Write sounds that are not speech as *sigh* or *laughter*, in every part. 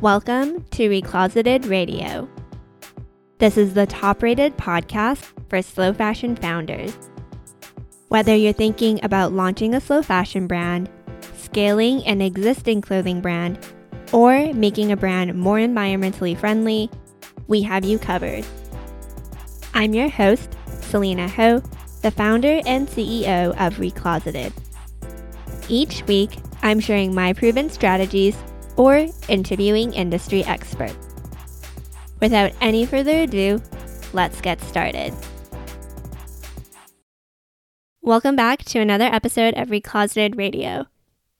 Welcome to Recloseted Radio. This is the top rated podcast for slow fashion founders. Whether you're thinking about launching a slow fashion brand, scaling an existing clothing brand, or making a brand more environmentally friendly, we have you covered. I'm your host, Selena Ho, the founder and CEO of Recloseted. Each week, I'm sharing my proven strategies or interviewing industry experts. Without any further ado, let's get started. Welcome back to another episode of Recloseted Radio.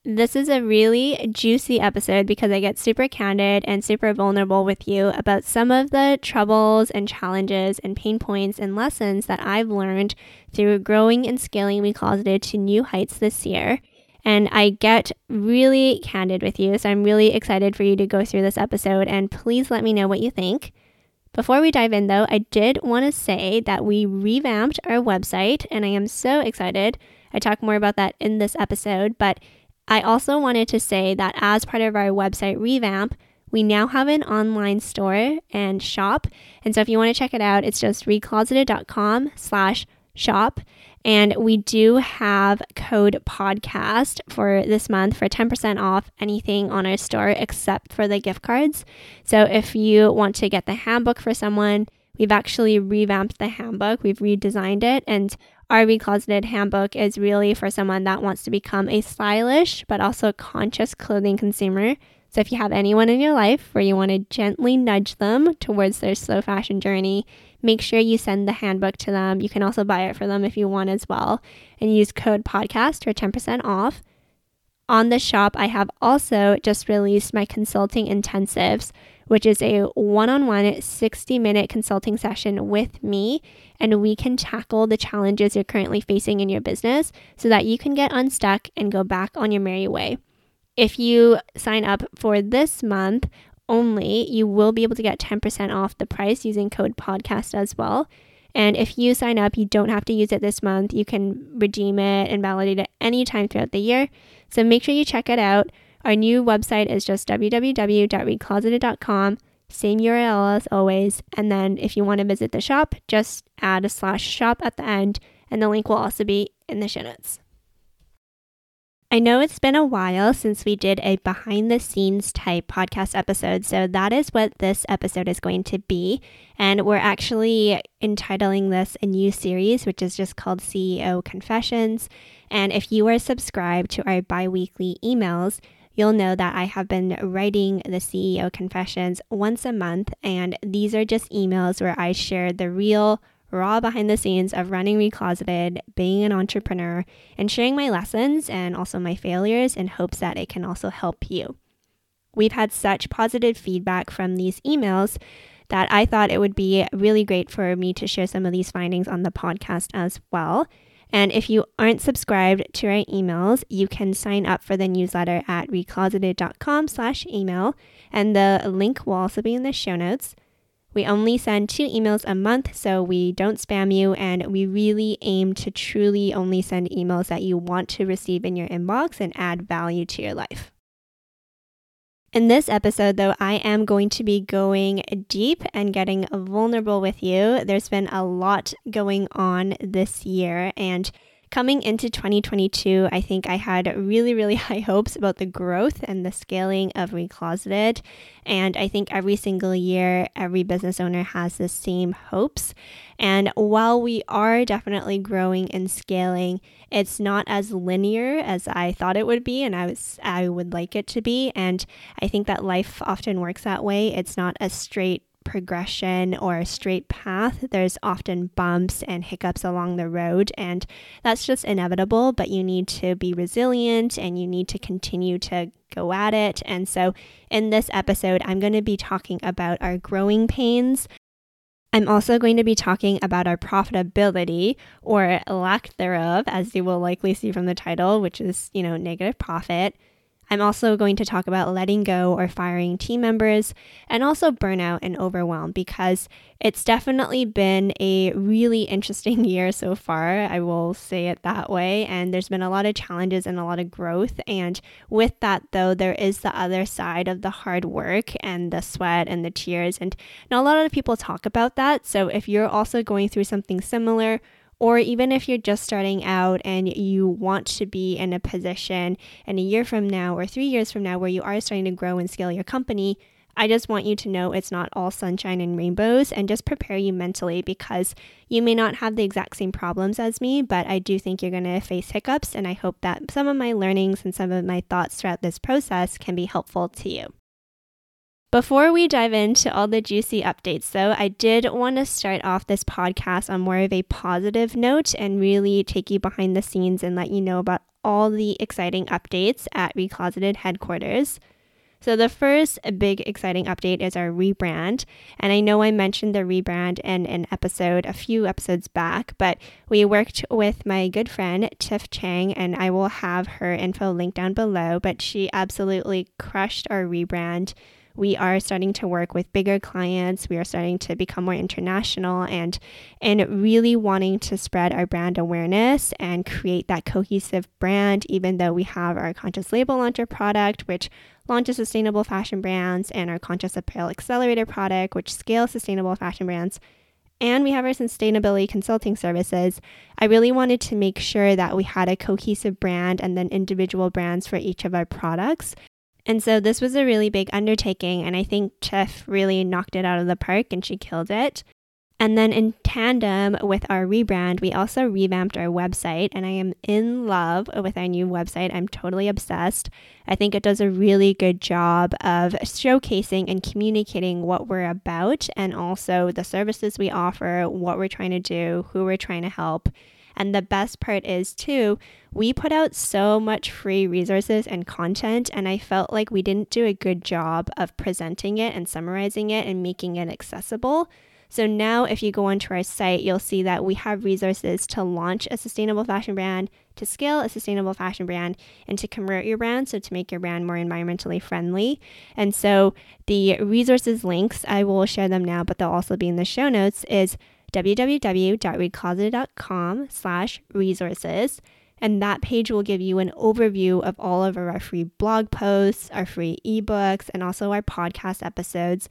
This is a really juicy episode because I get super candid and super vulnerable with you about some of the troubles and challenges and pain points and lessons that I've learned through growing and scaling Recloseted to new heights this year. And I get really candid with you, so I'm really excited for you to go through this episode and please let me know what you think. Before we dive in, though, I did want to say that we revamped our website and I am so excited. I talk more about that in this episode, but I also wanted to say that as part of our website revamp, we now have an online store and shop. And so if you want to check it out, it's just recloseted.com slash shop. And we do have code podcast for this month for 10% off anything on our store except for the gift cards. So if you want to get the handbook for someone, we've actually revamped the handbook, we've redesigned it, and our Recloseted handbook is really for someone that wants to become a stylish but also conscious clothing consumer. So if you have anyone in your life where you want to gently nudge them towards their slow fashion journey, make sure you send the handbook to them. You can also buy it for them if you want as well and use code podcast for 10% off. On the shop, I have also just released my consulting intensives, which is a one on one 60 minute consulting session with me. And we can tackle the challenges you're currently facing in your business so that you can get unstuck and go back on your merry way. If you sign up for this month only, you will be able to get 10% off the price using code podcast as well. And if you sign up, you don't have to use it this month. You can redeem it and validate it anytime throughout the year. So make sure you check it out. Our new website is just www.recloseted.com. Same URL as always. And then if you want to visit the shop, just add a slash shop at the end, and the link will also be in the show notes. I know it's been a while since we did a behind the scenes type podcast episode, so that is what this episode is going to be. And we're actually entitling this a new series, which is just called CEO Confessions. And if you are subscribed to our bi weekly emails, you'll know that I have been writing the CEO Confessions once a month. And these are just emails where I share the real raw behind the scenes of running Recloseted, being an entrepreneur, and sharing my lessons and also my failures in hopes that it can also help you. We've had such positive feedback from these emails that I thought it would be really great for me to share some of these findings on the podcast as well. And if you aren't subscribed to our emails, you can sign up for the newsletter at recloseted.com slash email. And the link will also be in the show notes. We only send two emails a month, so we don't spam you, and we really aim to truly only send emails that you want to receive in your inbox and add value to your life. In this episode, though, I am going to be going deep and getting vulnerable with you. There's been a lot going on this year, and Coming into 2022, I think I had really, really *laughs* high hopes about the growth and the scaling of Recloseted. And I think every single year, every business owner has the same hopes. And while we are definitely growing and scaling, it's not as linear as I thought it would be and I was I would like it to be. And I think that life often works that way. It's not a straight progression or a straight path, there's often bumps and hiccups along the road, and that's just inevitable. But you need to be resilient and you need to continue to go at it. And so, in this episode, I'm going to be talking about our growing pains. I'm also going to be talking about our profitability or lack thereof, as you will likely see from the title, which is, you know, negative profit. I'm also going to talk about letting go or firing team members and also burnout and overwhelm because it's definitely been a really interesting *laughs* year so far. I will say it that way. And there's been a lot of challenges and a lot of growth. And with that, though, there is the other side of the hard work and the sweat and the tears. And not a lot of people talk about that. So if you're also going through something similar, or even if you're just starting out and you want to be in a position in a year from now or three years from now where you are starting to grow and scale your company, I just want you to know it's not all sunshine and rainbows and just prepare you mentally because you may not have the exact same problems as me, but I do think you're going to face hiccups. And I hope that some of my learnings and some of my thoughts throughout this process can be helpful to you. Before we dive into all the juicy updates, though, I did want to start off this podcast on more of a positive note and really take you behind the scenes and let you know about all the exciting updates at Recloseted headquarters. So, the first big exciting update is our rebrand. And I know I mentioned the rebrand in an episode a few episodes back, but we worked with my good friend Tiff Chang, and I will have her info linked down below. But she absolutely crushed our rebrand we are starting to work with bigger clients. We are starting to become more international and and really wanting to spread our brand awareness and create that cohesive brand even though we have our conscious label launcher product which launches sustainable fashion brands and our conscious apparel accelerator product which scales sustainable fashion brands and we have our sustainability consulting services, I really wanted to make sure that we had a cohesive brand and then individual brands for each of our products and so this was a really big undertaking, and I think Tiff really knocked it out of the park and she killed it. And then in tandem with our rebrand, we also revamped our website, and I am in love with our new website. I'm totally obsessed. I think it does a really good job of showcasing and communicating what we're about and also the services we offer, what we're trying to do, who we're trying to help. And the best part is, too, we put out so much free resources and content, and I felt like we didn't do a good job of presenting it and summarizing it and making it accessible. So now, if you go onto our site, you'll see that we have resources to launch a sustainable fashion brand, to scale a sustainable fashion brand, and to convert your brand, so to make your brand more environmentally friendly. And so the resources links, I will share them now, but they'll also be in the show notes, is www.recloseted.com slash resources. And that page will give you an overview of all of our free blog posts, our free ebooks, and also our podcast episodes.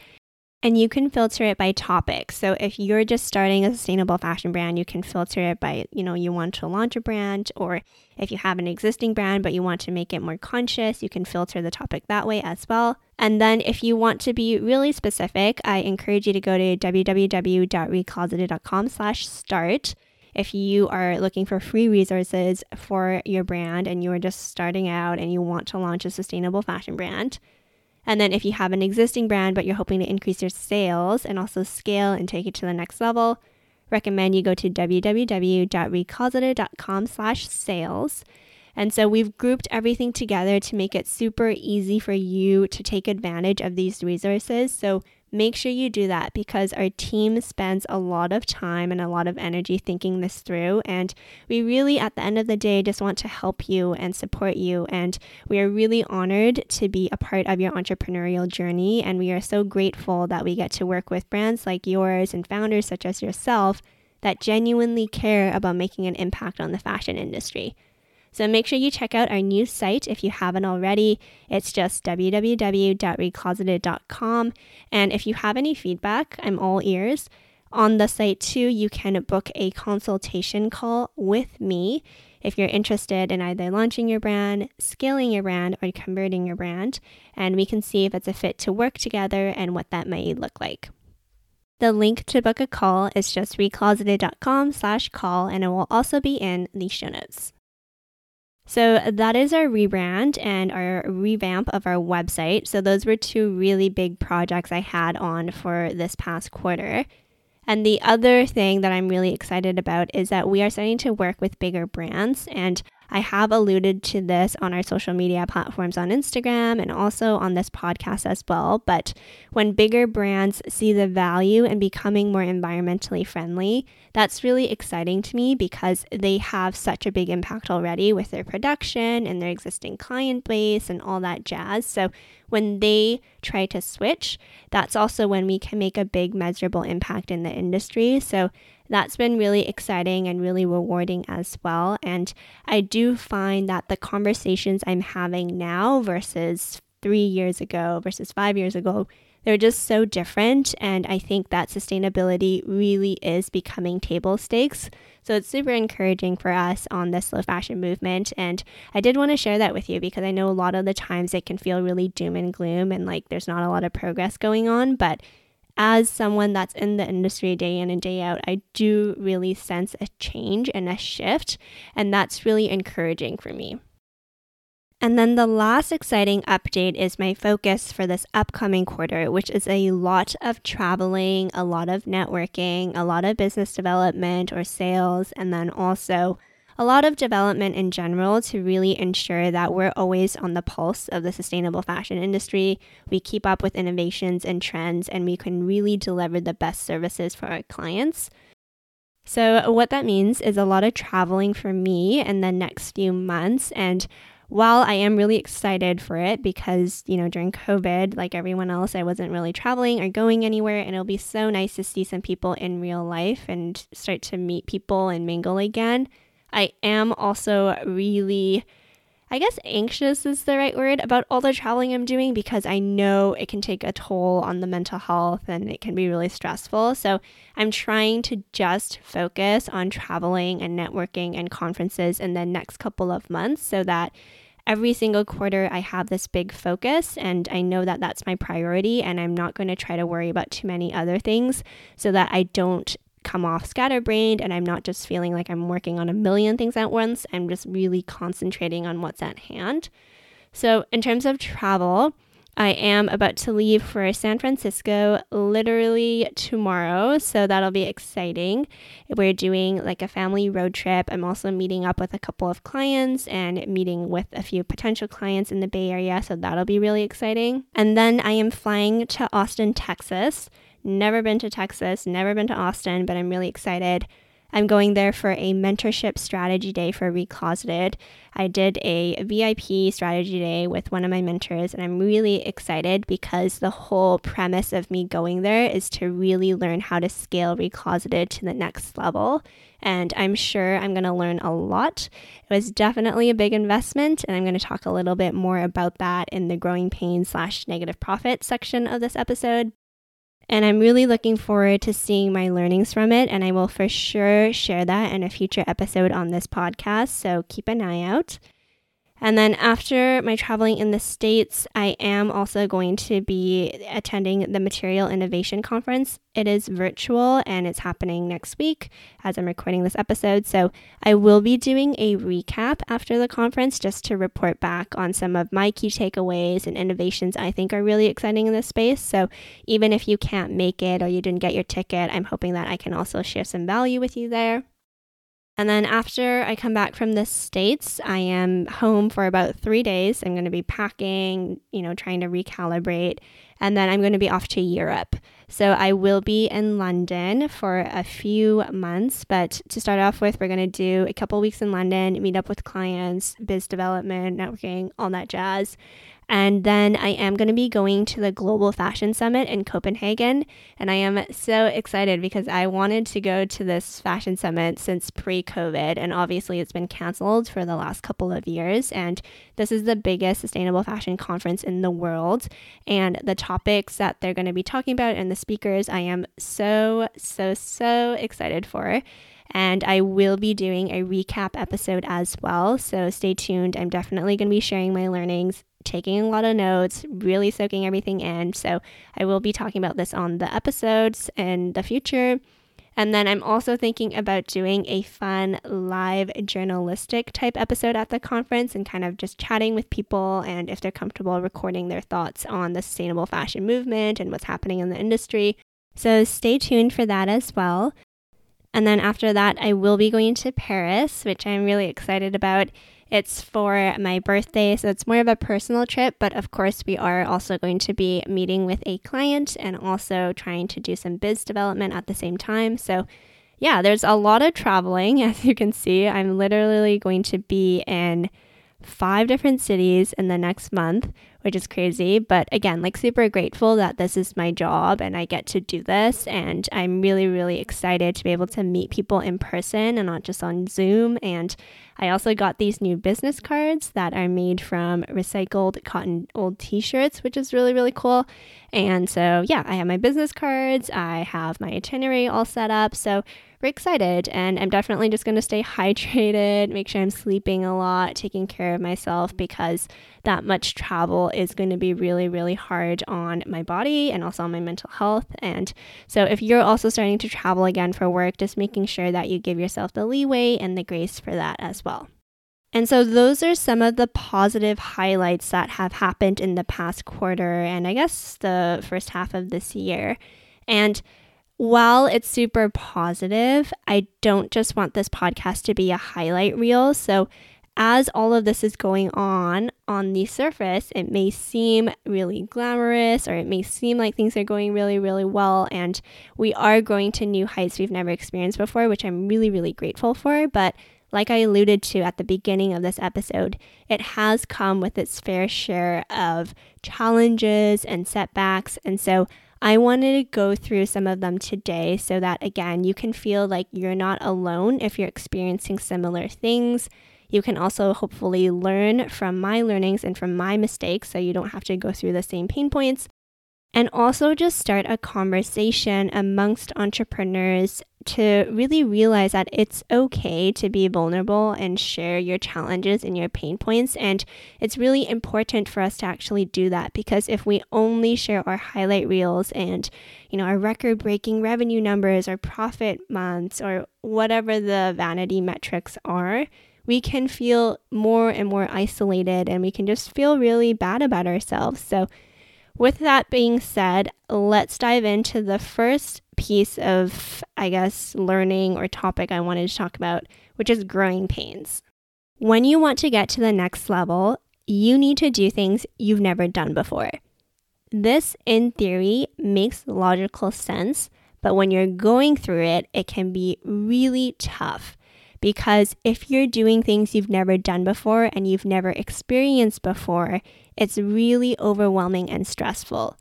And you can filter it by topic. So if you're just starting a sustainable fashion brand, you can filter it by, you know, you want to launch a brand, or if you have an existing brand but you want to make it more conscious, you can filter the topic that way as well. And then if you want to be really specific, I encourage you to go to www.recloseted.com slash start if you are looking for free resources for your brand and you are just starting out and you want to launch a sustainable fashion brand. And then if you have an existing brand but you're hoping to increase your sales and also scale and take it to the next level, recommend you go to www.recloseted.com slash sales. And so we've grouped everything together to make it super easy for you to take advantage of these resources. So make sure you do that because our team spends a lot of time and a lot of energy thinking this through. And we really, at the end of the day, just want to help you and support you. And we are really honored to be a part of your entrepreneurial journey. And we are so grateful that we get to work with brands like yours and founders such as yourself that genuinely care about making an impact on the fashion industry. So make sure you check out our new site if you haven't already. It's just www.recloseted.com. And if you have any feedback, I'm all ears. On the site, too, you can book a consultation call with me if you're interested in either launching your brand, scaling your brand, or converting your brand. And we can see if it's a fit to work together and what that might look like. The link to book a call is just recloseted.com slash call, and it will also be in the show notes. So that is our rebrand and our revamp of our website. So those were two really big projects I had on for this past quarter. And the other thing that I'm really excited about is that we are starting to work with bigger brands. And I have alluded to this on our social media platforms on Instagram and also on this podcast as well. But when bigger brands see the value in becoming more environmentally friendly, that's really exciting to me because they have such a big impact already with their production and their existing client base and all that jazz. So when they try to switch, that's also when we can make a big measurable impact in the industry. So that's been really exciting and really rewarding as well. And I do find that the conversations I'm having now versus three years ago versus five years ago, they're just so different. And I think that sustainability really is becoming table stakes. So it's super encouraging for us on the slow fashion movement. And I did want to share that with you because I know a lot of the times it can feel really doom and gloom and like there's not a lot of progress going on. But as someone that's in the industry day in and day out, I do really sense a change and a shift, and that's really encouraging for me. And then the last exciting update is my focus for this upcoming quarter, which is a lot of traveling, a lot of networking, a lot of business development or sales, and then also a lot of development in general to really ensure that we're always on the pulse of the sustainable fashion industry. We keep up with innovations and trends, and we can really deliver the best services for our clients. So, what that means is a lot of traveling for me in the next few months. And while I am really excited for it because, you know, during COVID, like everyone else, I wasn't really traveling or going anywhere. And it'll be so nice to see some people in real life and start to meet people and mingle again. I am also really, I guess, anxious is the right word about all the traveling I'm doing because I know it can take a toll on the mental health and it can be really stressful. So I'm trying to just focus on traveling and networking and conferences in the next couple of months so that every single quarter I have this big focus and I know that that's my priority and I'm not going to try to worry about too many other things so that I don't come off scatterbrained and I'm not just feeling like I'm working on a million things at once. I'm just really concentrating on what's at hand. So, in terms of travel, I am about to leave for San Francisco literally tomorrow, so that'll be exciting. We're doing like a family road trip. I'm also meeting up with a couple of clients and meeting with a few potential clients in the Bay Area, so that'll be really exciting. And then I am flying to Austin, Texas Never been to Texas, never been to Austin, but I'm really excited. I'm going there for a mentorship strategy day for Recloseted. I did a VIP strategy day with one of my mentors, and I'm really excited because the whole premise of me going there is to really learn how to scale Recloseted to the next level. And I'm sure I'm going to learn a lot. It was definitely a big investment, and I'm going to talk a little bit more about that in the growing pain slash negative profit section of this episode. And I'm really looking forward to seeing my learnings from it. And I will for sure share that in a future episode on this podcast. So keep an eye out. And then after my traveling in the States, I am also going to be attending the Material Innovation Conference. It is virtual and it's happening next week as I'm recording this episode. So I will be doing a recap after the conference just to report back on some of my key takeaways and innovations I think are really exciting in this space. So even if you can't make it or you didn't get your ticket, I'm hoping that I can also share some value with you there. And then after I come back from the States, I am home for about three days. I'm going to be packing, you know, trying to recalibrate. And then I'm going to be off to Europe. So I will be in London for a few months. But to start off with, we're going to do a couple weeks in London, meet up with clients, biz development, networking, all that jazz. And then I am going to be going to the Global Fashion Summit in Copenhagen. And I am so excited because I wanted to go to this fashion summit since pre COVID. And obviously, it's been canceled for the last couple of years. And this is the biggest sustainable fashion conference in the world. And the topics that they're going to be talking about and the speakers, I am so, so, so excited for and I will be doing a recap episode as well. So stay tuned. I'm definitely going to be sharing my learnings taking a lot of notes, really soaking everything in. So I will be talking about this on the episodes in the future. And then I'm also thinking about doing a fun live journalistic type episode at the conference and kind of just chatting with people and if they're comfortable recording their thoughts on the sustainable fashion movement and what's happening in the industry. So stay tuned for that as well. And then after that, I will be going to Paris, which I'm really excited about. It's for my birthday, so it's more of a personal trip, but of course, we are also going to be meeting with a client and also trying to do some biz development at the same time. So, yeah, there's a lot of traveling, *laughs* as you can see. I'm literally going to be in five different cities in the next month, which is crazy. But again, like super grateful that this is my job and I get to do this. And I'm really, really excited to be able to meet people in person and not just on Zoom. And I also got these new business cards that are made from recycled cotton old t shirts, which is really, really cool. And so, yeah, I have my business cards, I have my itinerary all set up. So, we're excited. And I'm definitely just going to stay *laughs* hydrated, make sure I'm sleeping a lot, taking care of myself because that much travel is going to be really, really hard on my body and also on my mental health. And so, if you're also starting to travel again for work, just making sure that you give yourself the leeway and the grace for that as well. And so, those are some of the positive highlights that have happened in the past quarter and I guess the first half of this year. And while it's super positive, I don't just want this podcast to be a highlight reel. So, as all of this is going on on the surface, it may seem really glamorous or it may seem like things are going really, really well. And we are growing to new heights we've never experienced before, which I'm really, really grateful for. But like I alluded to at the beginning of this episode, it has come with its fair share of challenges and setbacks. And so I wanted to go through some of them today so that, again, you can feel like you're not alone if you're experiencing similar things. You can also hopefully learn from my learnings and from my mistakes so you don't have to go through the same pain points and also just start a conversation amongst entrepreneurs to really realize that it's okay to be vulnerable and share your challenges and your pain points. And it's really important for us to actually do that because if we only share our highlight reels and, you know, our record breaking revenue numbers or profit months or whatever the vanity metrics are, we can feel more and more isolated and we can just feel really bad about ourselves. So, with that being said, let's dive into the first piece of, I guess, learning or topic I wanted to talk about, which is growing pains. When you want to get to the next level, you need to do things you've never done before. This, in theory, makes logical sense, but when you're going through it, it can be really tough. Because if you're doing things you've never done before and you've never experienced before, it's really overwhelming and stressful.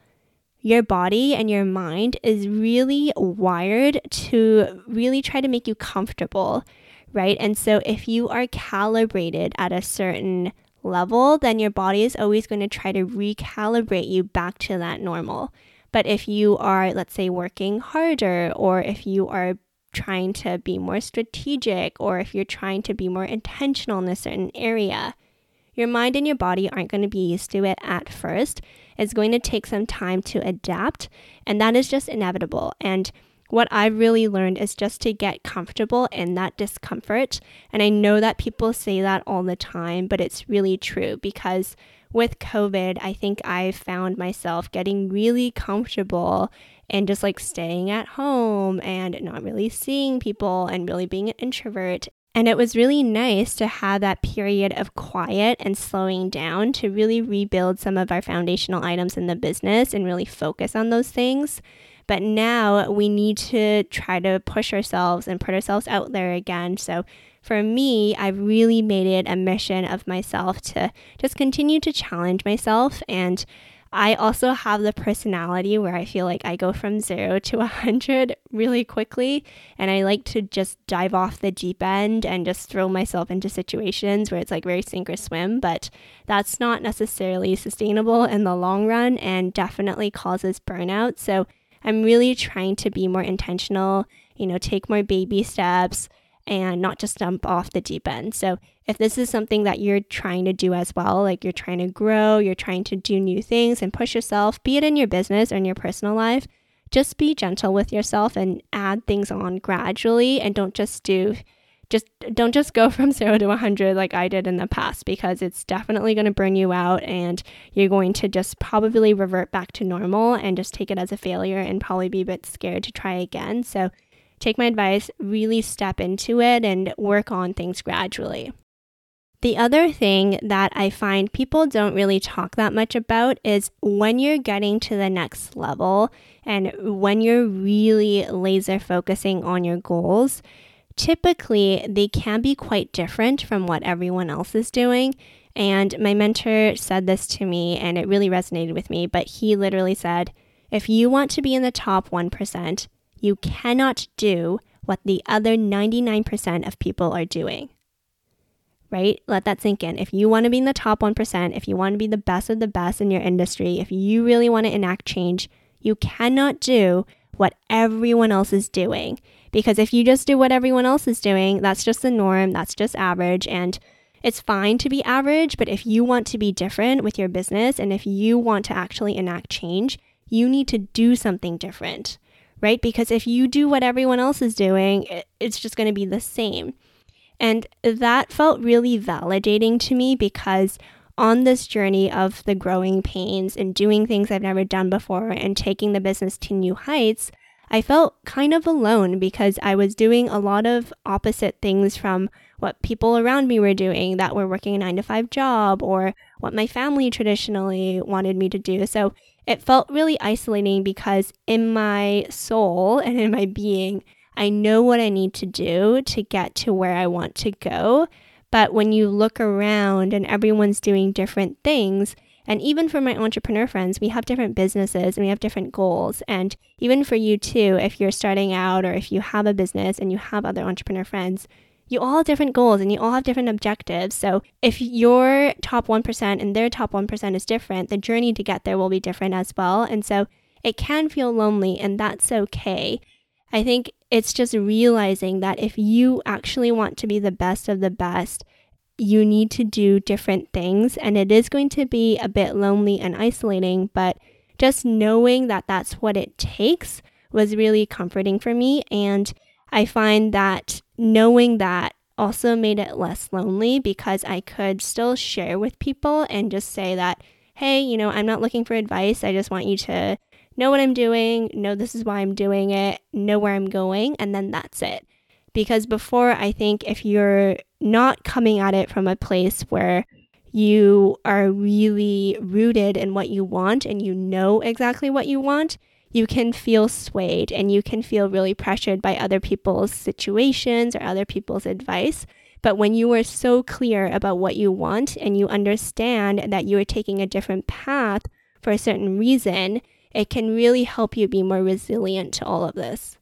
Your body and your mind is really wired to really try to make you comfortable, right? And so if you are calibrated at a certain level, then your body is always going to try to recalibrate you back to that normal. But if you are, let's say, working harder, or if you are trying to be more strategic or if you're trying to be more intentional in a certain area, your mind and your body aren't going to be used to it at first. It's going to take some time to adapt, and that is just inevitable. And what I've really learned is just to get comfortable in that discomfort. And I know that people say that all the time, but it's really true because with COVID, I think I found myself getting really comfortable and just like staying at home and not really seeing people and really being an introvert. And it was really nice to have that period of quiet and slowing down to really rebuild some of our foundational items in the business and really focus on those things. But now we need to try to push ourselves and put ourselves out there again. So for me, I've really made it a mission of myself to just continue to challenge myself and I also have the personality where I feel like I go from zero to a 100 really quickly. And I like to just dive off the deep end and just throw myself into situations where it's like very sink or swim. But that's not necessarily sustainable in the long run and definitely causes burnout. So I'm really trying to be more intentional, you know, take more baby steps and not just jump off the deep end. So, if this is something that you're trying to do as well, like you're trying to grow, you're trying to do new things and push yourself, be it in your business or in your personal life, just be gentle with yourself and add things on gradually and don't just do just don't just go *laughs* from 0 to 100 like I did in the past because it's definitely going to burn you out and you're going to just probably revert back to normal and just take it as a failure and probably be a bit scared to try again. So take my advice, really step into it and work on things gradually. The other thing that I find people don't really talk that much about is when you're getting to the next level and when you're really laser focusing on your goals, typically they can be quite different from what everyone else is doing. And my mentor said this to me and it really resonated with me, but he literally said, if you want to be in the top 1%, you cannot do what the other 99% of people are doing right? Let that sink in. If you want to be in the top 1%, if you want to be the best of the best in your industry, if you really want to enact change, you cannot do what everyone else is doing. Because if you just do what everyone else is doing, that's just the norm, that's just average. And it's fine to be average, but if you want to be different with your business and if you want to actually enact change, you need to do something different, right? Because if you do what everyone else is doing, it's just going to be the same. And that felt really validating to me because on this journey of the growing pains and doing things I've never done before and taking the business to new heights, I felt kind of alone because I was doing a lot of opposite things from what people around me were doing that were working a nine to five job or what my family traditionally wanted me to do. So it felt really isolating because in my soul and in my being, I know what I need to do to get to where I want to go. But when you look around and everyone's doing different things, and even for my entrepreneur friends, we have different businesses and we have different goals. And even for you too, if you're starting out or if you have a business and you have other entrepreneur friends, you all have different goals and you all have different objectives. So if your top 1% and their top 1% is different, the journey to get there will be different as well. And so it can feel lonely, and that's okay. I think it's just realizing that if you actually want to be the best of the best, you need to do different things. And it is going to be a bit lonely and isolating, but just knowing that that's what it takes was really comforting for me. And I find that knowing that also made it less lonely because I could still share with people and just say that, hey, you know, I'm not looking for advice. I just want you to know what I'm doing, know this is why I'm doing it, know where I'm going, and then that's it. Because before, I think if you're not coming at it from a place where you are really rooted in what you want and you know exactly what you want, you can feel swayed and you can feel really pressured by other people's situations or other people's advice. But when you are so clear about what you want and you understand that you are taking a different path for a certain reason, it can really help you be more resilient to all of this.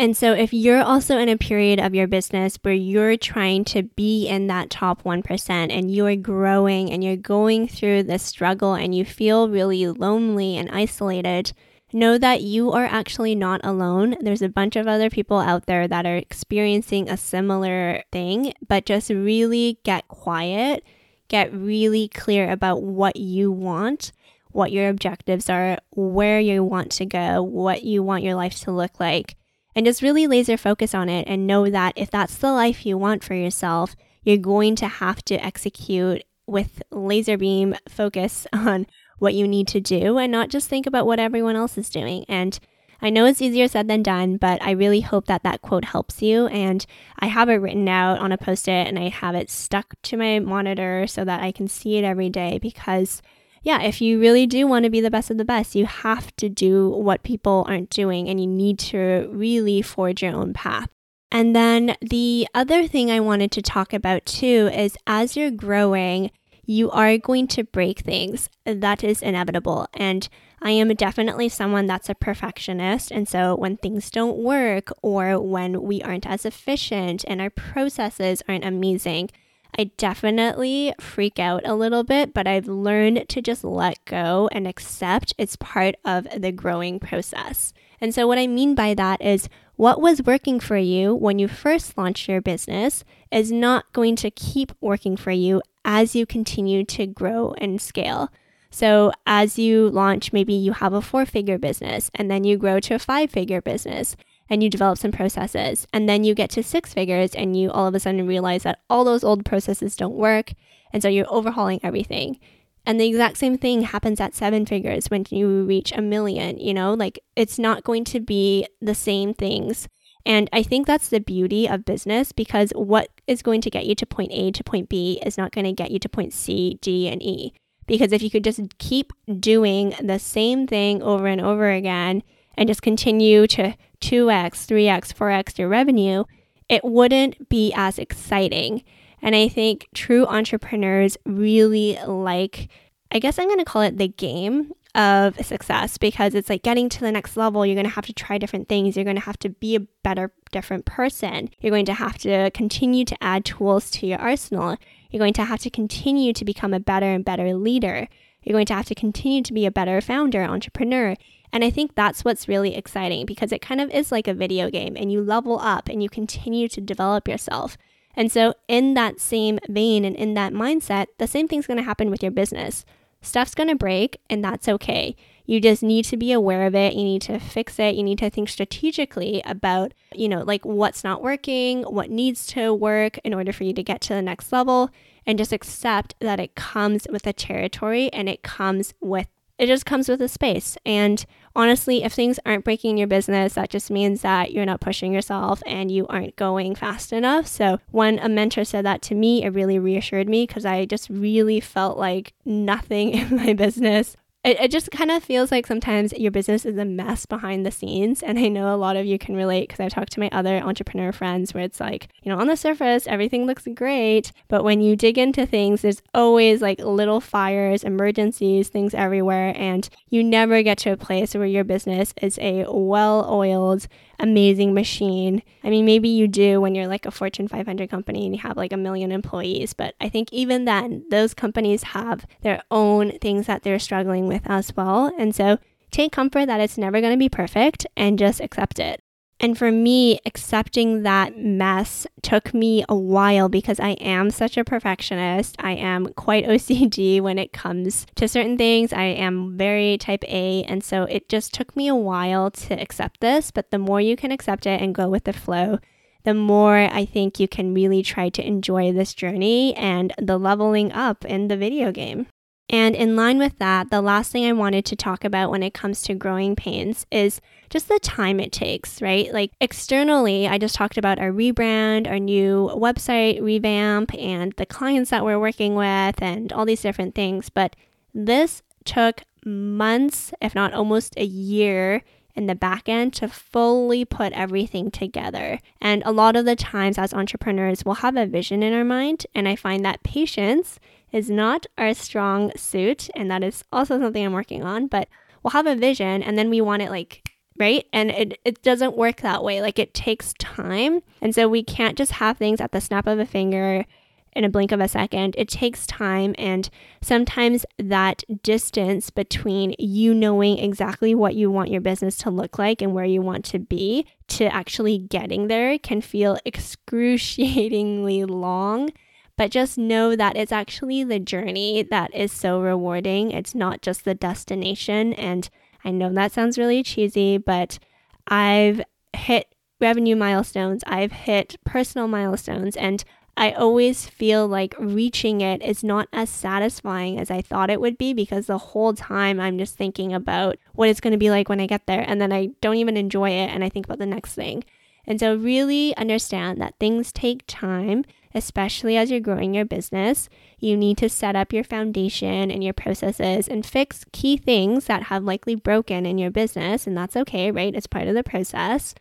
And so, if you're also in a period of your business where you're trying to be in that top 1% and you're growing and you're going through this struggle and you feel really lonely and isolated, know that you are actually not alone. There's a bunch of other people out there that are experiencing a similar thing, but just really get quiet, get really clear about what you want what your objectives are, where you want to go, what you want your life to look like, and just really laser focus on it and know that if that's the life you want for yourself, you're going to have to execute with laser beam focus *laughs* on what you need to do and not just think about what everyone else is doing. And I know it's easier said than done, but I really hope that that quote helps you. And I have it written out on a post it and I have it stuck to my monitor so that I can see it every day because yeah, if you really do want to be the best of the best, you have to do what people aren't doing and you need to really forge your own path. And then the other thing I wanted to talk about too is as you're growing, you are going to break things. That is inevitable. And I am definitely someone that's a perfectionist. And so when things don't work or when we aren't as efficient and our processes aren't amazing, I definitely freak out a little bit, but I've learned to just let go and accept it's part of the growing process. And so, what I mean by that is what was working for you when you first launched your business is not going to keep working for you as you continue to grow and scale. So, as you launch, maybe you have a four figure business and then you grow to a five figure business and you develop some processes. And then you get to six figures and you all of a sudden realize that all those old processes don't work. And so you're overhauling everything. And the exact same thing happens at seven figures when you reach a million, you know, like it's not going to be the same things. And I think that's the beauty of business because what is going to get you to point A to point B is not going to get you to point C, D, and E. Because if you could just keep doing the same thing over and over again and just continue to 2x, 3x, 4x your revenue, it wouldn't be as exciting. And I think true entrepreneurs really like, I guess I'm going to call it the game of success because it's like getting to the next level. You're going to have to try different things. You're going to have to be a better, different person. You're going to have to continue to add tools to your arsenal. You're going to have to continue to become a better and better leader. You're going to have to continue to be a better founder, entrepreneur. And I think that's what's really exciting because it kind of is like a video game and you level up and you continue to develop yourself. And so, in that same vein and in that mindset, the same thing's going to happen with your business. Stuff's going to break, and that's okay. You just need to be aware of it. You need to fix it. You need to think strategically about, you know, like what's not working, what needs to work in order for you to get to the next level, and just accept that it comes with the territory and it comes with it just comes with a space. And honestly, if things aren't breaking your business, that just means that you're not pushing yourself and you aren't going fast enough. So, when a mentor said that to me, it really reassured me because I just really felt like nothing *laughs* in my business it, it just kind of feels like sometimes your business is a mess behind the scenes. And I know a lot of you can relate because I've talked to my other entrepreneur friends where it's like, you know, on the surface, everything looks great. But when you dig into things, there's always like little fires, emergencies, things everywhere. And you never get to a place where your business is a well oiled, amazing machine. I mean, maybe you do when you're like a Fortune 500 company and you have like a million employees, but I think even then, those companies have their own things that they're struggling with as well. And so take comfort that it's never going to be perfect and just accept it. And for me, accepting that mess took me a while because I am such a perfectionist. I am quite *laughs* OCD when it comes to certain things. I am very type A. And so it just took me a while to accept this. But the more you can accept it and go with the flow, the more I think you can really try to enjoy this journey and the leveling up in the video game. And in line with that, the last thing I wanted to talk about when it comes to growing pains is just the time it takes, right? Like externally, I just talked about our rebrand, our new website revamp, and the clients that we're working with, and all these different things. But this took months, if not almost a year, in the back end to fully put everything together. And a lot of the times, as entrepreneurs, we'll have a vision in our mind, and I find that patience is not our strong suit. And that is also something I'm working on. But we'll have a vision and then we want it like right? And it, it doesn't work that way. Like it takes time. And so we can't just have things at the snap of a finger in a blink of a second. It takes time. And sometimes that distance between you knowing exactly what you want your business to look like and where you want to be to actually getting there can feel excruciatingly long. But just know that it's actually the journey that is so rewarding. It's not just the destination. And I know that sounds really cheesy, but I've hit revenue milestones, I've hit personal milestones, and I always feel like reaching it is not as satisfying as I thought it would be because the whole time I'm just thinking about what it's going to be like when I get there. And then I don't even enjoy it and I think about the next thing. And so, really understand that things take time especially as you're growing your business. You need to set up your foundation and your processes and fix key things that have likely broken in your business. And that's okay, right? It's part of the process.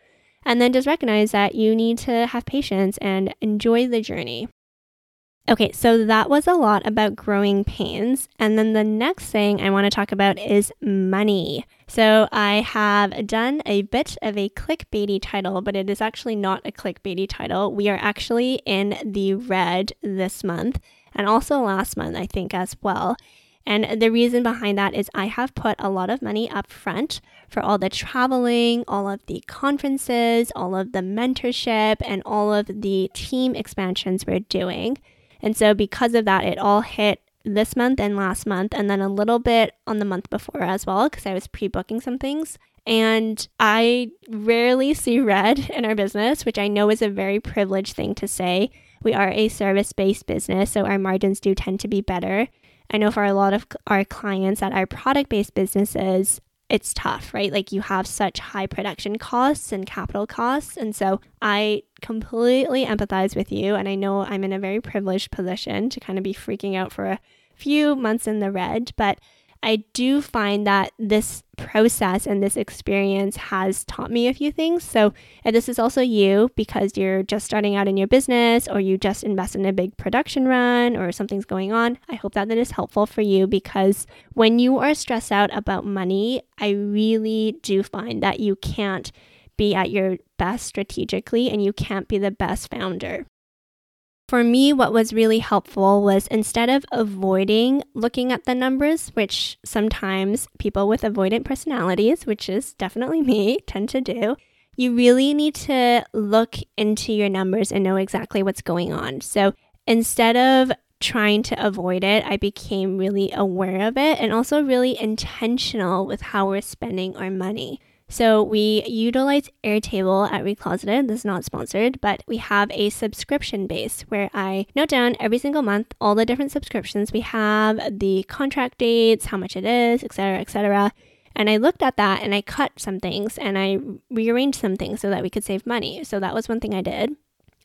And then just recognize that you need to have patience and enjoy the journey. Okay, so that was a lot about growing pains. And then the next thing I want to talk about is money. So I have done a bit of a clickbaity title, but it is actually not a clickbaity title. We are actually in the red this month and also last month, I think, as well. And the reason behind that is I have put a lot of money up front for all the traveling, all of the conferences, all of the mentorship, and all of the team expansions we're doing. And so, because of that, it all hit this month and last month, and then a little bit on the month before as well, because I was pre booking some things. And I rarely see red in our business, which I know is a very privileged thing to say. We are a service based business, so our margins do tend to be better. I know for a lot of our clients that are product based businesses, it's tough, right? Like you have such high production costs and capital costs. And so I completely empathize with you. And I know I'm in a very privileged position to kind of be freaking out for a few months in the red, but I do find that this process and this experience has taught me a few things. So, and this is also you because you're just starting out in your business or you just invest in a big production run or something's going on. I hope that that is helpful for you because when you are stressed out about money, I really do find that you can't be at your best strategically and you can't be the best founder. For me, what was really helpful was instead of avoiding looking at the numbers, which sometimes people with avoidant personalities, which is definitely me, *laughs* tend to do, you really need to look into your numbers and know exactly what's going on. So instead of trying to avoid it, I became really aware of it and also really intentional with how we're spending our money. So we utilize Airtable at Recloseted. This is not sponsored, but we have a subscription base where I note down every single month all the different subscriptions we have, the contract dates, how much it is, etc., etc. And I looked at that and I cut some things and I rearranged some things so that we could save money. So that was one thing I did.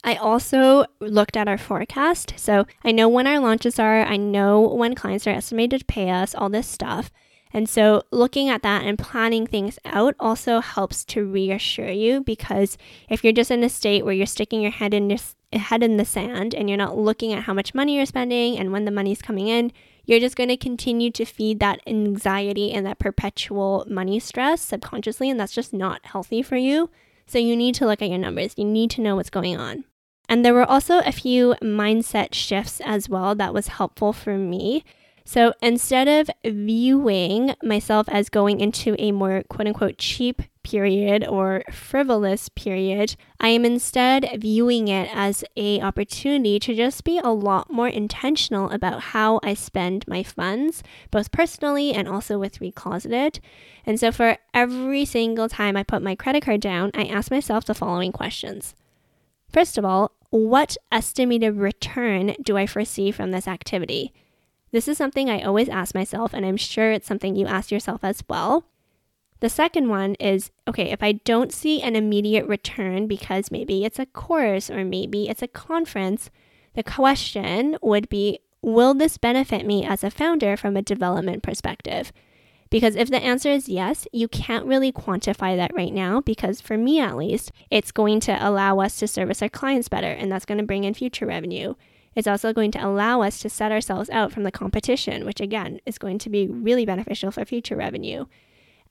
I also looked at our forecast. So I know when our launches are, I know when clients are estimated to pay us, all this stuff. And so looking at that and planning things out also helps to reassure you because if you're just in a state where you're sticking your head in your head in the sand and you're not looking at how much money you're spending and when the money's coming in, you're just going to continue to feed that anxiety and that perpetual money stress subconsciously and that's just not healthy for you. So you need to look at your numbers. You need to know what's going on. And there were also a few mindset shifts as well that was helpful for me. So instead of viewing myself as going into a more quote unquote cheap period or frivolous period, I am instead viewing it as a opportunity to just be a lot more intentional about how I spend my funds, both personally and also with Recloseted. And so for every single time I put my credit card down, I ask myself the following questions. First of all, what estimated return do I foresee from this activity? This is something I always ask myself, and I'm sure it's something you ask yourself as well. The second one is okay, if I don't see an immediate return because maybe it's a course or maybe it's a conference, the question would be Will this benefit me as a founder from a development perspective? Because if the answer is yes, you can't really quantify that right now because for me at least, it's going to allow us to service our clients better and that's going to bring in future revenue. It's also going to allow us to set ourselves out from the competition, which again is going to be really beneficial for future revenue.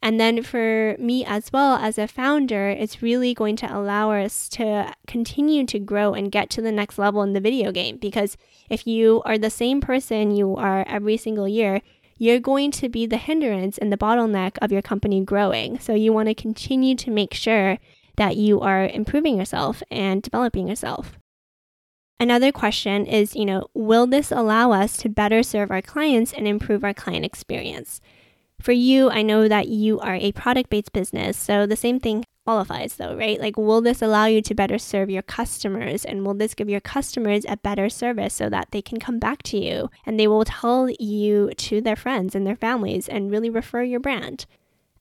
And then for me as well as a founder, it's really going to allow us to continue to grow and get to the next level in the video game. Because if you are the same person you are every single year, you're going to be the hindrance and the bottleneck of your company growing. So you want to continue to make sure that you are improving yourself and developing yourself. Another question is, you know, will this allow us to better serve our clients and improve our client experience? For you, I know that you are a product based business, so the same thing qualifies though, right? Like, will this allow you to better serve your customers? And will this give your customers a better service so that they can come back to you and they will tell you to their friends and their families and really refer your brand?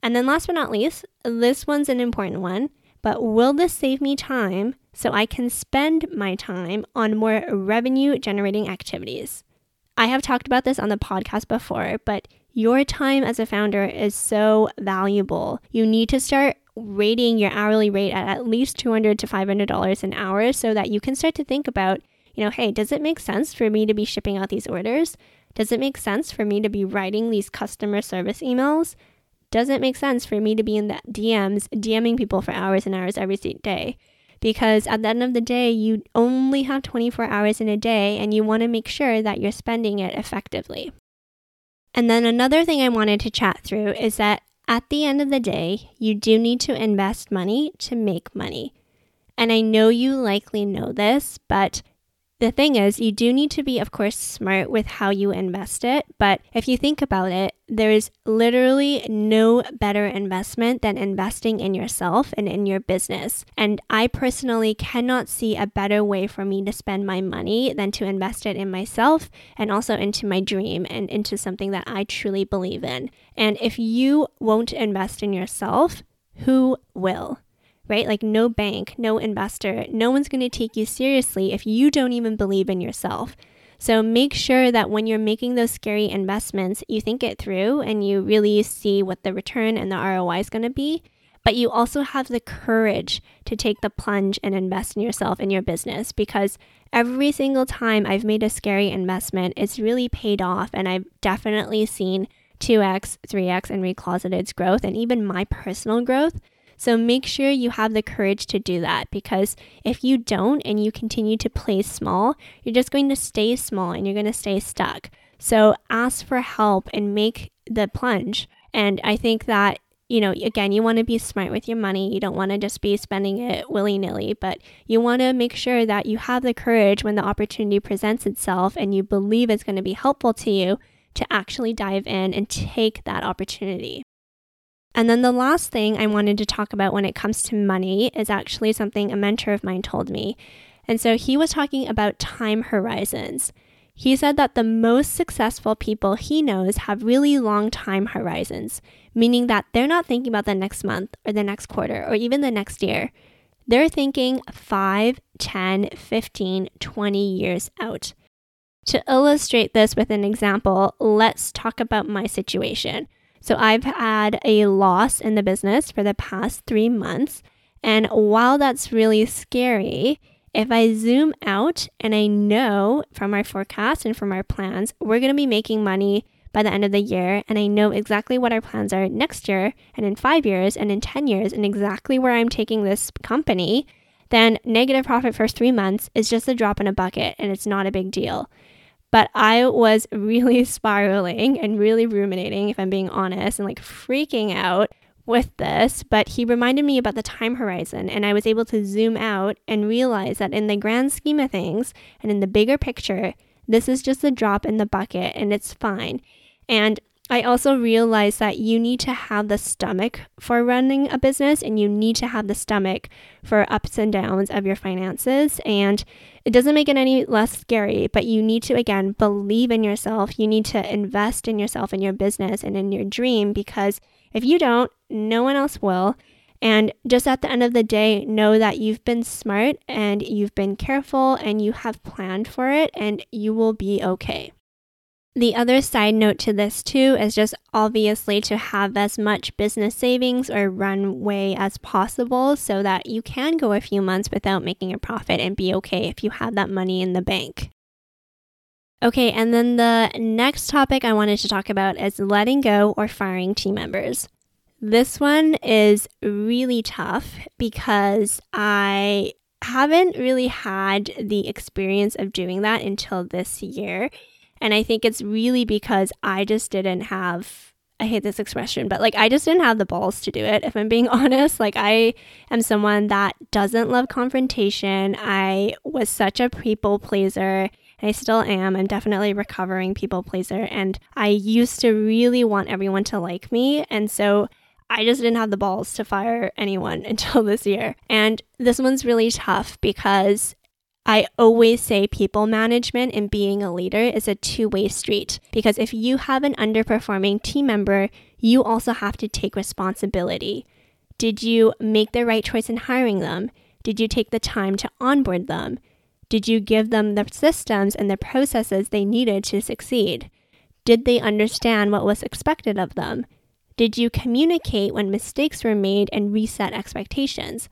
And then, last but not least, this one's an important one, but will this save me time so I can spend my time on more revenue generating activities. I have talked about this on the podcast before, but your time as a founder is so valuable. You need to start rating your hourly rate at at least $200 to $500 an hour so that you can start to think about, you know, hey, does it make sense for me to be shipping out these orders? Does it make sense for me to be writing these customer service emails? Does it make sense for me to be in the DMs, DMing people for hours and hours every day? Because at the end of the day, you only have 24 hours in a day and you want to make sure that you're spending it effectively. And then another thing I wanted to chat through is that at the end of the day, you do need to invest money to make money. And I know you likely know this, but The thing is, you do need to be, of course, smart with how you invest it. But if you think about it, there's literally no better investment than investing in yourself and in your business. And I personally cannot see a better way for me to spend my money than to invest it in myself and also into my dream and into something that I truly believe in. And if you won't invest in yourself, who will? Right? Like, no bank, no investor, no one's going to take you seriously if you don't even believe in yourself. So make sure that when you're making those scary investments, you think it through and you really see what the return and the ROI is going to be. But you also have the courage to take the plunge and invest in yourself and your business because every single time I've made a scary investment, it's really paid off. And I've definitely seen 2x, 3x, and Recloseted's growth and even my personal growth. So make sure you have the courage to do that because if you don't and you continue to play small, you're just going to stay small and you're going to stay stuck. So ask for help and make the plunge. And I think that you know, again, you want to be smart with your money. You don't want to just be spending it willy nilly, but you want to make sure that you have the courage when the opportunity presents itself and you believe it's going to be helpful to you to actually dive in and take that opportunity. And then the last thing I wanted to talk about when it comes to money is actually something a mentor of mine told me. And so he was talking about time horizons. He said that the most successful people he knows have really long time horizons, meaning that they're not thinking about the next month or the next quarter or even the next year. They're thinking 5, 10, 15, 20 years out. To illustrate this with an example, let's talk about my situation. So I've had a loss in the business for the past three months. And while that's really scary, if I zoom out and I know from our forecast and from our plans, we're going to be making money by the end of the year. And I know exactly what our plans are next year and in five years and in 10 years and exactly where I'm taking this company, then negative profit first three months is just a drop in a bucket and it's not a big deal. But I was really *laughs* spiraling and really ruminating, if I'm being honest, and like freaking out with this. But he reminded me about the time horizon, and I was able to zoom out and realize that in the grand scheme of things and in the bigger picture, this is just a drop in the bucket and it's fine. And I also realized that you need to have the stomach for running a business and you need to have the stomach for ups and downs of your finances. And it doesn't make it any less scary, but you need to, again, believe in yourself. You need to invest in yourself in your business and in your dream because if you don't, no one else will. And just at the end of the day, know that you've been smart and you've been careful and you have planned for it and you will be okay. The other side note to this too is just obviously to have as much business savings or runway as possible so that you can go a few months without making a profit and be okay if you have that money in the bank. Okay, and then the next topic I wanted to talk about is letting go or firing team members. This one is really tough because I haven't really had the experience of doing that until this year. And I think it's really because I just didn't have, I hate this expression, but like I just didn't have the balls to do it, if I'm being *laughs* honest. Like I am someone that doesn't love confrontation. I was such a people pleaser. I still am. I'm definitely recovering people pleaser. And I used to really want everyone to like me. And so I just didn't have the balls to fire anyone *laughs* until this year. And this one's really tough because I always say people management and being a leader is a two way street because if you have an underperforming team member, you also have to take responsibility. Did you make the right choice in hiring them? Did you take the time to onboard them? Did you give them the systems and the processes they needed to succeed? Did they understand what was expected of them? Did you communicate when mistakes were made and reset expectations?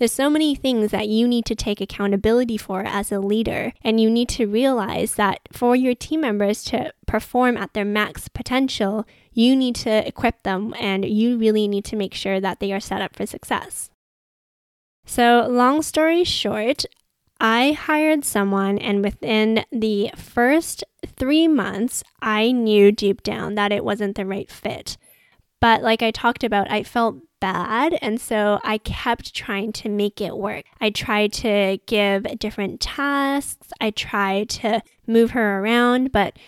There's so many things that you need to take accountability for as a leader. And you need to realize that for your team members to perform at their max potential, you need to equip them and you really need to make sure that they are set up for success. So, long story short, I hired someone, and within the first three months, I knew deep down that it wasn't the right fit. But like I talked about, I felt bad. And so I kept trying to make it work. I tried to give different tasks, I tried to move her around, but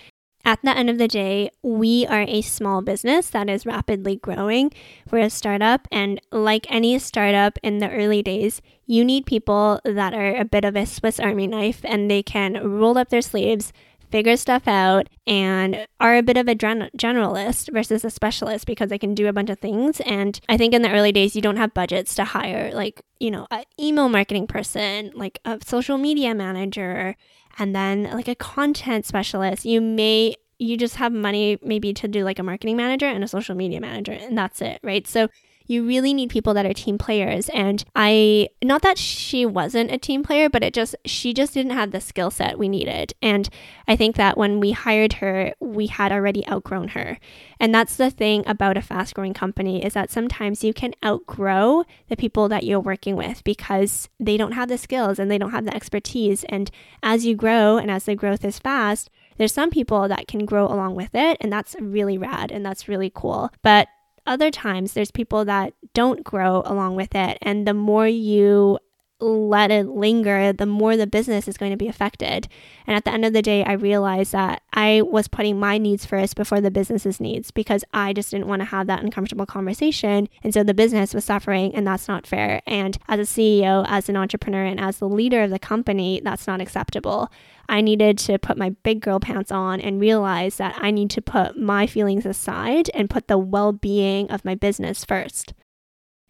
at the end of the day, we are a small business that is rapidly growing. We're a startup, and like any startup in the early days, you need people that are a bit of a Swiss Army knife and they can roll up their sleeves, figure stuff out, and are a bit of a gen- generalist versus a specialist because they can do a bunch of things. And I think in the early days, you don't have budgets to hire, like, you know, an email marketing person, like a social media manager and then like a content specialist. You may you just have money maybe to do like a marketing manager and a social media manager and that's it, right? So you really need people that are team players. And i not that she wasn't a team player but it just she just didn't have the skill set we needed. And i think that when we hired her we had already outgrown her. And that's the thing about a fast growing company is that sometimes you can outgrow the people that you're working with because they don't have the skills and they don't have the expertise. And as you grow and as the growth is fast there's some people that can grow along with it and that's really rad and that's really cool. But other times there's people that don't grow along with it. And the more you let it linger, the more the business is going to be affected. And at the end of the day, I realized that I was putting my needs first before the business's needs because I just didn't want to have that uncomfortable conversation. And so the business was suffering, and that's not fair. And as a CEO, as an entrepreneur, and as the leader of the company, that's not acceptable. I needed to put my big girl pants on and realize that I need to put my feelings aside and put the well being of my business first.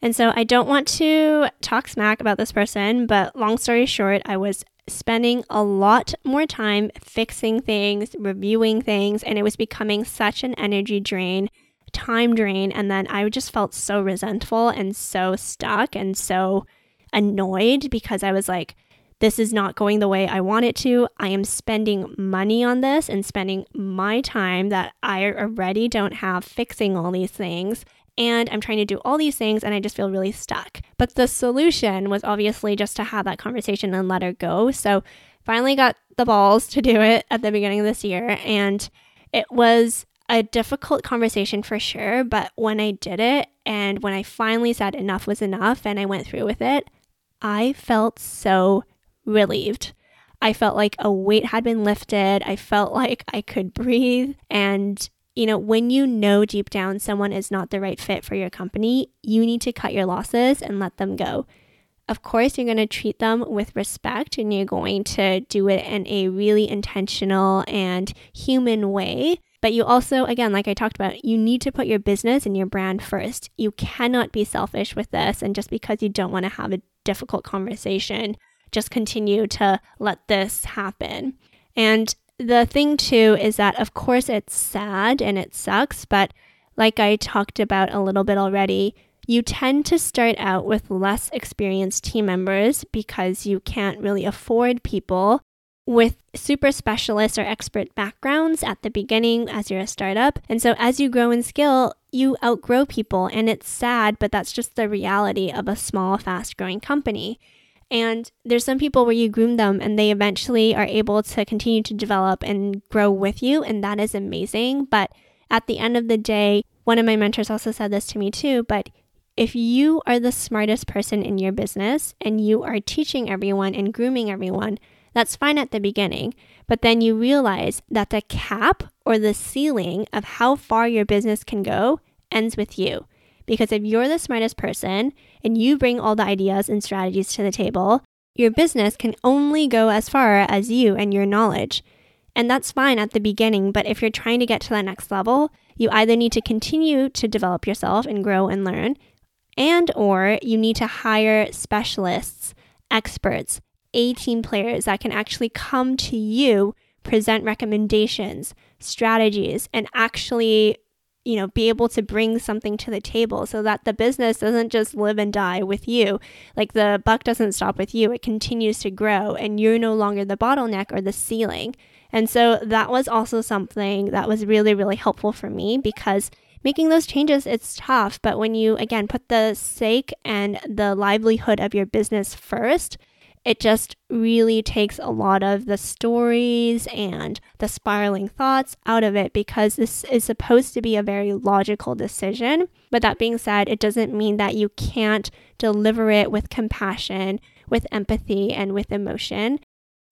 And so I don't want to talk smack about this person, but long story short, I was spending a lot more time fixing things, reviewing things, and it was becoming such an energy drain, time drain. And then I just felt so resentful and so stuck and so annoyed because I was like, this is not going the way I want it to. I am spending money on this and spending my time that I already don't have fixing all these things. And I'm trying to do all these things and I just feel really stuck. But the solution was obviously just to have that conversation and let her go. So finally got the balls to do it at the beginning of this year. And it was a difficult conversation for sure. But when I did it and when I finally said enough was enough and I went through with it, I felt so relieved. I felt like a weight had been lifted. I felt *laughs* like I could breathe. And, you know, when you know deep down someone is not the right fit for your company, you need to cut your losses and let them go. Of course, you're going to treat them with respect and you're going to do it in a really intentional and human way. But you also, again, like I talked about, you need to put your business and your brand first. You cannot be selfish with this. And just because you don't want to have a difficult conversation, just continue to let this happen. And the thing too is that, of course, it's sad and it sucks, but like I talked about a little bit already, you tend to start out with less experienced team members because you can't really afford people with super specialist or expert backgrounds at the beginning as you're a startup. And so as you grow in skill, you outgrow people, and it's sad, but that's just the reality of a small, fast growing company. And there's some people where you groom them and they eventually are able to continue to develop and grow with you. And that is amazing. But at the end of the day, one of my mentors also said this to me too. But if you are the smartest person in your business and you are teaching everyone and grooming everyone, that's fine at the beginning. But then you realize that the cap or the ceiling of how far your business can go ends with you. Because if you're the smartest person and you bring all the ideas and strategies to the table, your business can only go as far as you and your knowledge. And that's fine at the beginning, but if you're trying to get to the next level, you either need to continue to develop yourself and grow and learn, and or you need to hire specialists, experts, A team players that can actually come to you, present recommendations, strategies, and actually you know, be able to bring something to the table so that the business doesn't just live and die with you. Like the buck doesn't stop with you, it continues to grow, and you're no longer the bottleneck or the ceiling. And so that was also something that was really, really helpful for me because making those changes, it's tough. But when you, again, put the sake and the livelihood of your business first, it just really takes a lot of the stories and the spiraling thoughts out of it because this is supposed to be a very logical decision. But that being said, it doesn't mean that you can't deliver it with compassion, with empathy, and with emotion.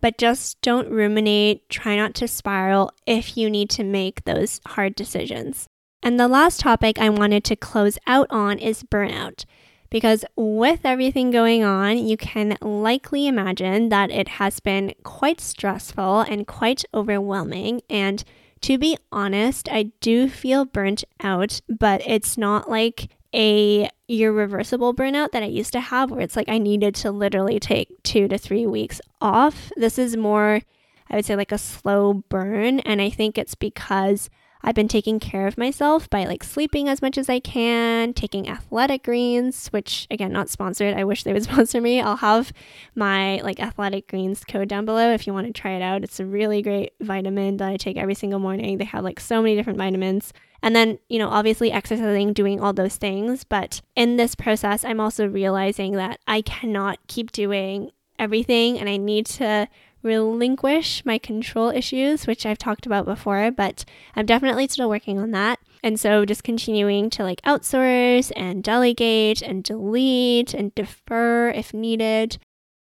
But just don't ruminate, try not to spiral if you need to make those hard decisions. And the last topic I wanted to close out on is burnout because with everything going on, you can likely imagine that it has been quite stressful and quite overwhelming. And to be honest, I do feel burnt out, but it's not like a irreversible burnout that I used to have where it's like I needed to literally take 2 to 3 weeks off. This is more I would say like a slow burn and I think it's because I've been taking care of myself by like sleeping as much as I can, taking athletic greens, which again, not sponsored. I wish they would *laughs* sponsor me. I'll have my like athletic greens code down below if you want to try it out. It's a really great vitamin that I take every single morning. They have like so many different vitamins. And then, you know, obviously exercising, doing all those things. But in this process, I'm also realizing that I cannot keep doing everything and I need to relinquish my control issues, which I've talked about before, but I'm definitely still working on that. And so just continuing to like outsource and delegate and delete and defer if needed.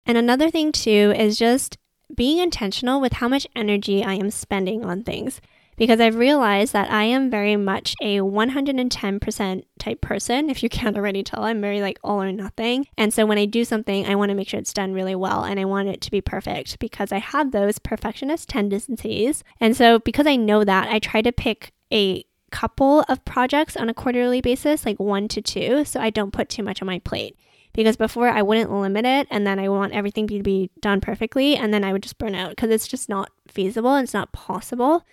And another thing too is just being intentional with how much energy I am spending on things because I've realized that I am very much a 110% type person. If you *laughs* can't already tell, I'm very like all or nothing. And so when I do something, I want to make sure it's done really well and I want it to be perfect because I have those perfectionist tendencies. And so because I know that, I try to pick a couple of projects on a quarterly basis, like one to two, so I don't put too much on my plate because before I wouldn't limit it and then I want everything to be done perfectly and then I would just burn out because it's just not feasible and it's not possible.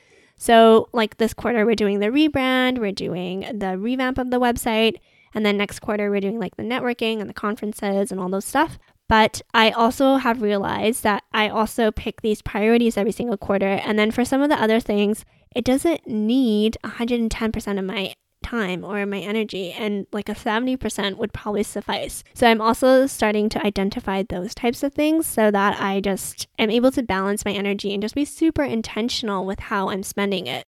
So, like this quarter, we're doing the rebrand, we're doing the revamp of the website, and then next quarter, we're doing like the networking and the conferences and all those stuff. But I also have realized that I also pick these priorities every single quarter. And then for some of the other things, it doesn't need 110% of my time or my energy, and like a 70% would probably suffice. So I'm also starting to identify those types of things so that I just am able to balance my energy and just be super intentional with how I'm spending it.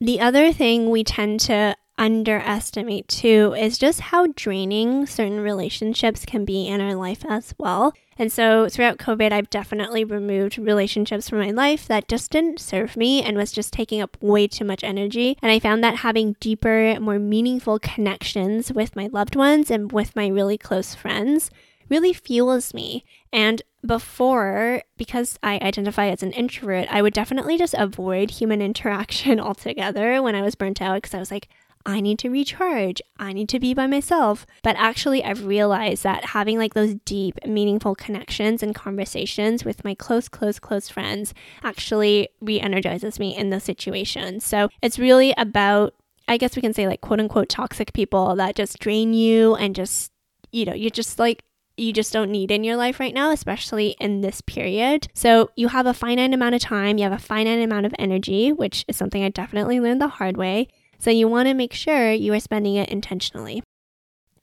The other thing we tend to underestimate too is just how draining certain relationships can be in our life as well. And so throughout COVID, I've definitely removed relationships from my life that just didn't serve me and was just taking up way too much energy. And I found that having deeper, more meaningful connections with my loved ones and with my really close friends really fuels me. And before, because I identify as an introvert, I would definitely just avoid human *laughs* interaction altogether when I was burnt out because I was like, I need to recharge. I need to be by myself. But actually, I've realized that having like those deep, meaningful connections and conversations with my close, close, close friends actually re energizes me in those situations. So it's really about, I guess we can say, like quote unquote toxic people that just drain you and just, you know, you just like you just don't need in your life right now, especially in this period. So you have a finite amount of time, you have a finite amount of energy, which is something I definitely learned the hard way. So you want to make sure you are spending it intentionally.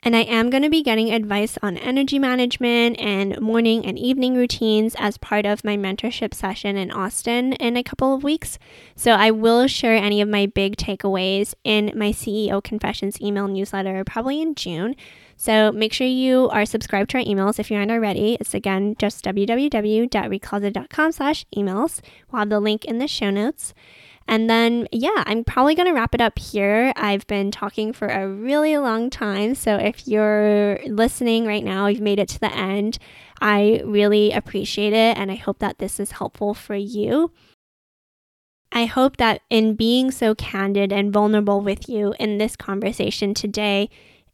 And I am going to be getting advice on energy management and morning and evening routines as part of my mentorship session in Austin in a couple of weeks. So I will share any of my big takeaways in my CEO Confessions email newsletter probably in June. So make sure you are subscribed to our emails if you aren't already. It's again just www.recloset.com slash emails. We'll have the link in the show notes. And then, yeah, I'm probably going to wrap it up here. I've been talking for a really long time. So if you're listening right now, you've made it to the end, I really appreciate it. And I hope that this is helpful for you. I hope that in being so candid and vulnerable with you in this conversation today,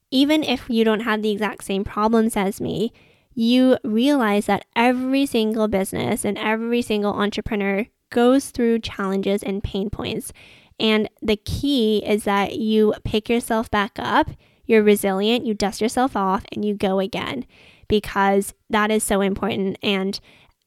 even if you don't have the exact same problems as me, you realize that every single business and every single entrepreneur goes through challenges and pain points. And the key is that you pick yourself back up, you're resilient, you dust yourself off, and you go again because that is so important. And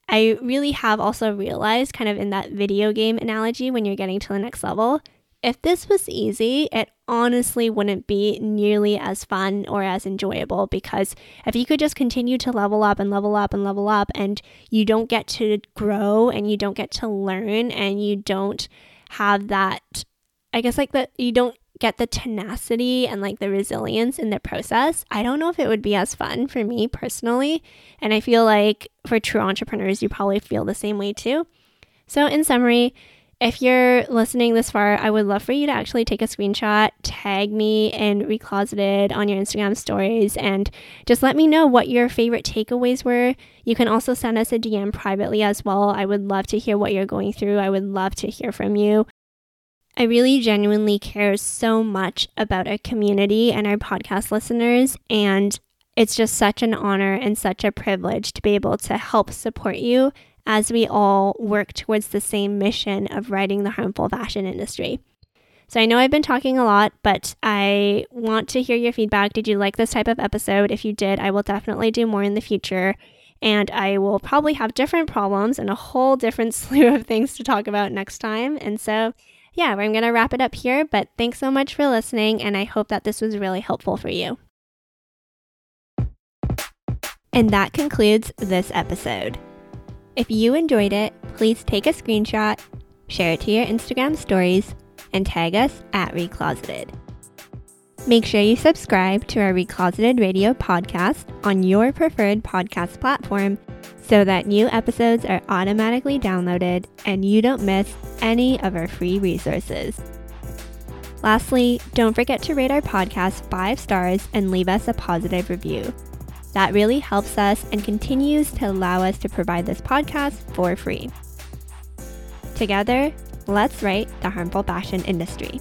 I really have also realized, kind of in that video game analogy, when you're getting to the next level, if this was easy, it honestly wouldn't be nearly as fun or as enjoyable because if you could just continue to level up and level up and level up and you don't get to grow and you don't get to learn and you don't have that, I guess, like that, you don't get the tenacity and like the resilience in the process, I don't know if it would be as fun for me personally. And I feel like for true entrepreneurs, you probably feel the same way too. So, in summary, if you're listening this far, I would love for you to actually take a screenshot, tag me in Recloseted on your Instagram stories, and just let me know what your favorite takeaways were. You can also send us a DM privately as well. I would love to hear what you're going through. I would love to hear from you. I really genuinely care so much about our community and our podcast listeners, and it's just such an honor and such a privilege to be able to help support you as we all work towards the same mission of righting the harmful fashion industry. So I know I've been talking a lot, but I want to hear your feedback. Did you like this type of episode? If you did, I will definitely do more in the future. And I will probably have different problems and a whole different *laughs* slew of things to talk about next time. And so, yeah, I'm going to wrap it up here. But thanks so much for listening. And I hope that this was really helpful for you. And that concludes this episode. If you enjoyed it, please take a screenshot, share it to your Instagram stories, and tag us at Recloseted. Make sure you subscribe to our Recloseted Radio podcast on your preferred podcast platform so that new episodes are automatically downloaded and you don't miss any of our free resources. Lastly, don't forget to rate our podcast five stars and leave us a positive review. That really helps us and continues to allow us to provide this podcast for free. Together, let's right the harmful fashion industry.